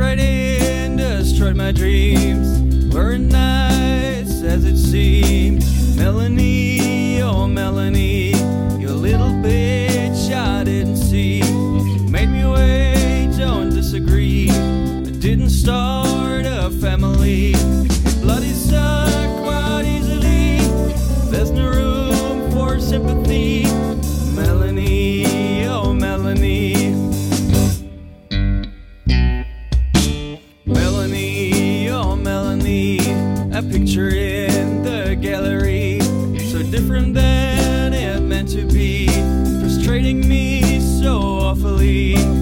right in, destroyed my dreams. weren't nice as it seemed. Melanie, oh Melanie, you little bitch, I didn't see. Made me wait, don't disagree. I didn't start a family. a picture in the gallery, so different than it meant to be, frustrating me so awfully.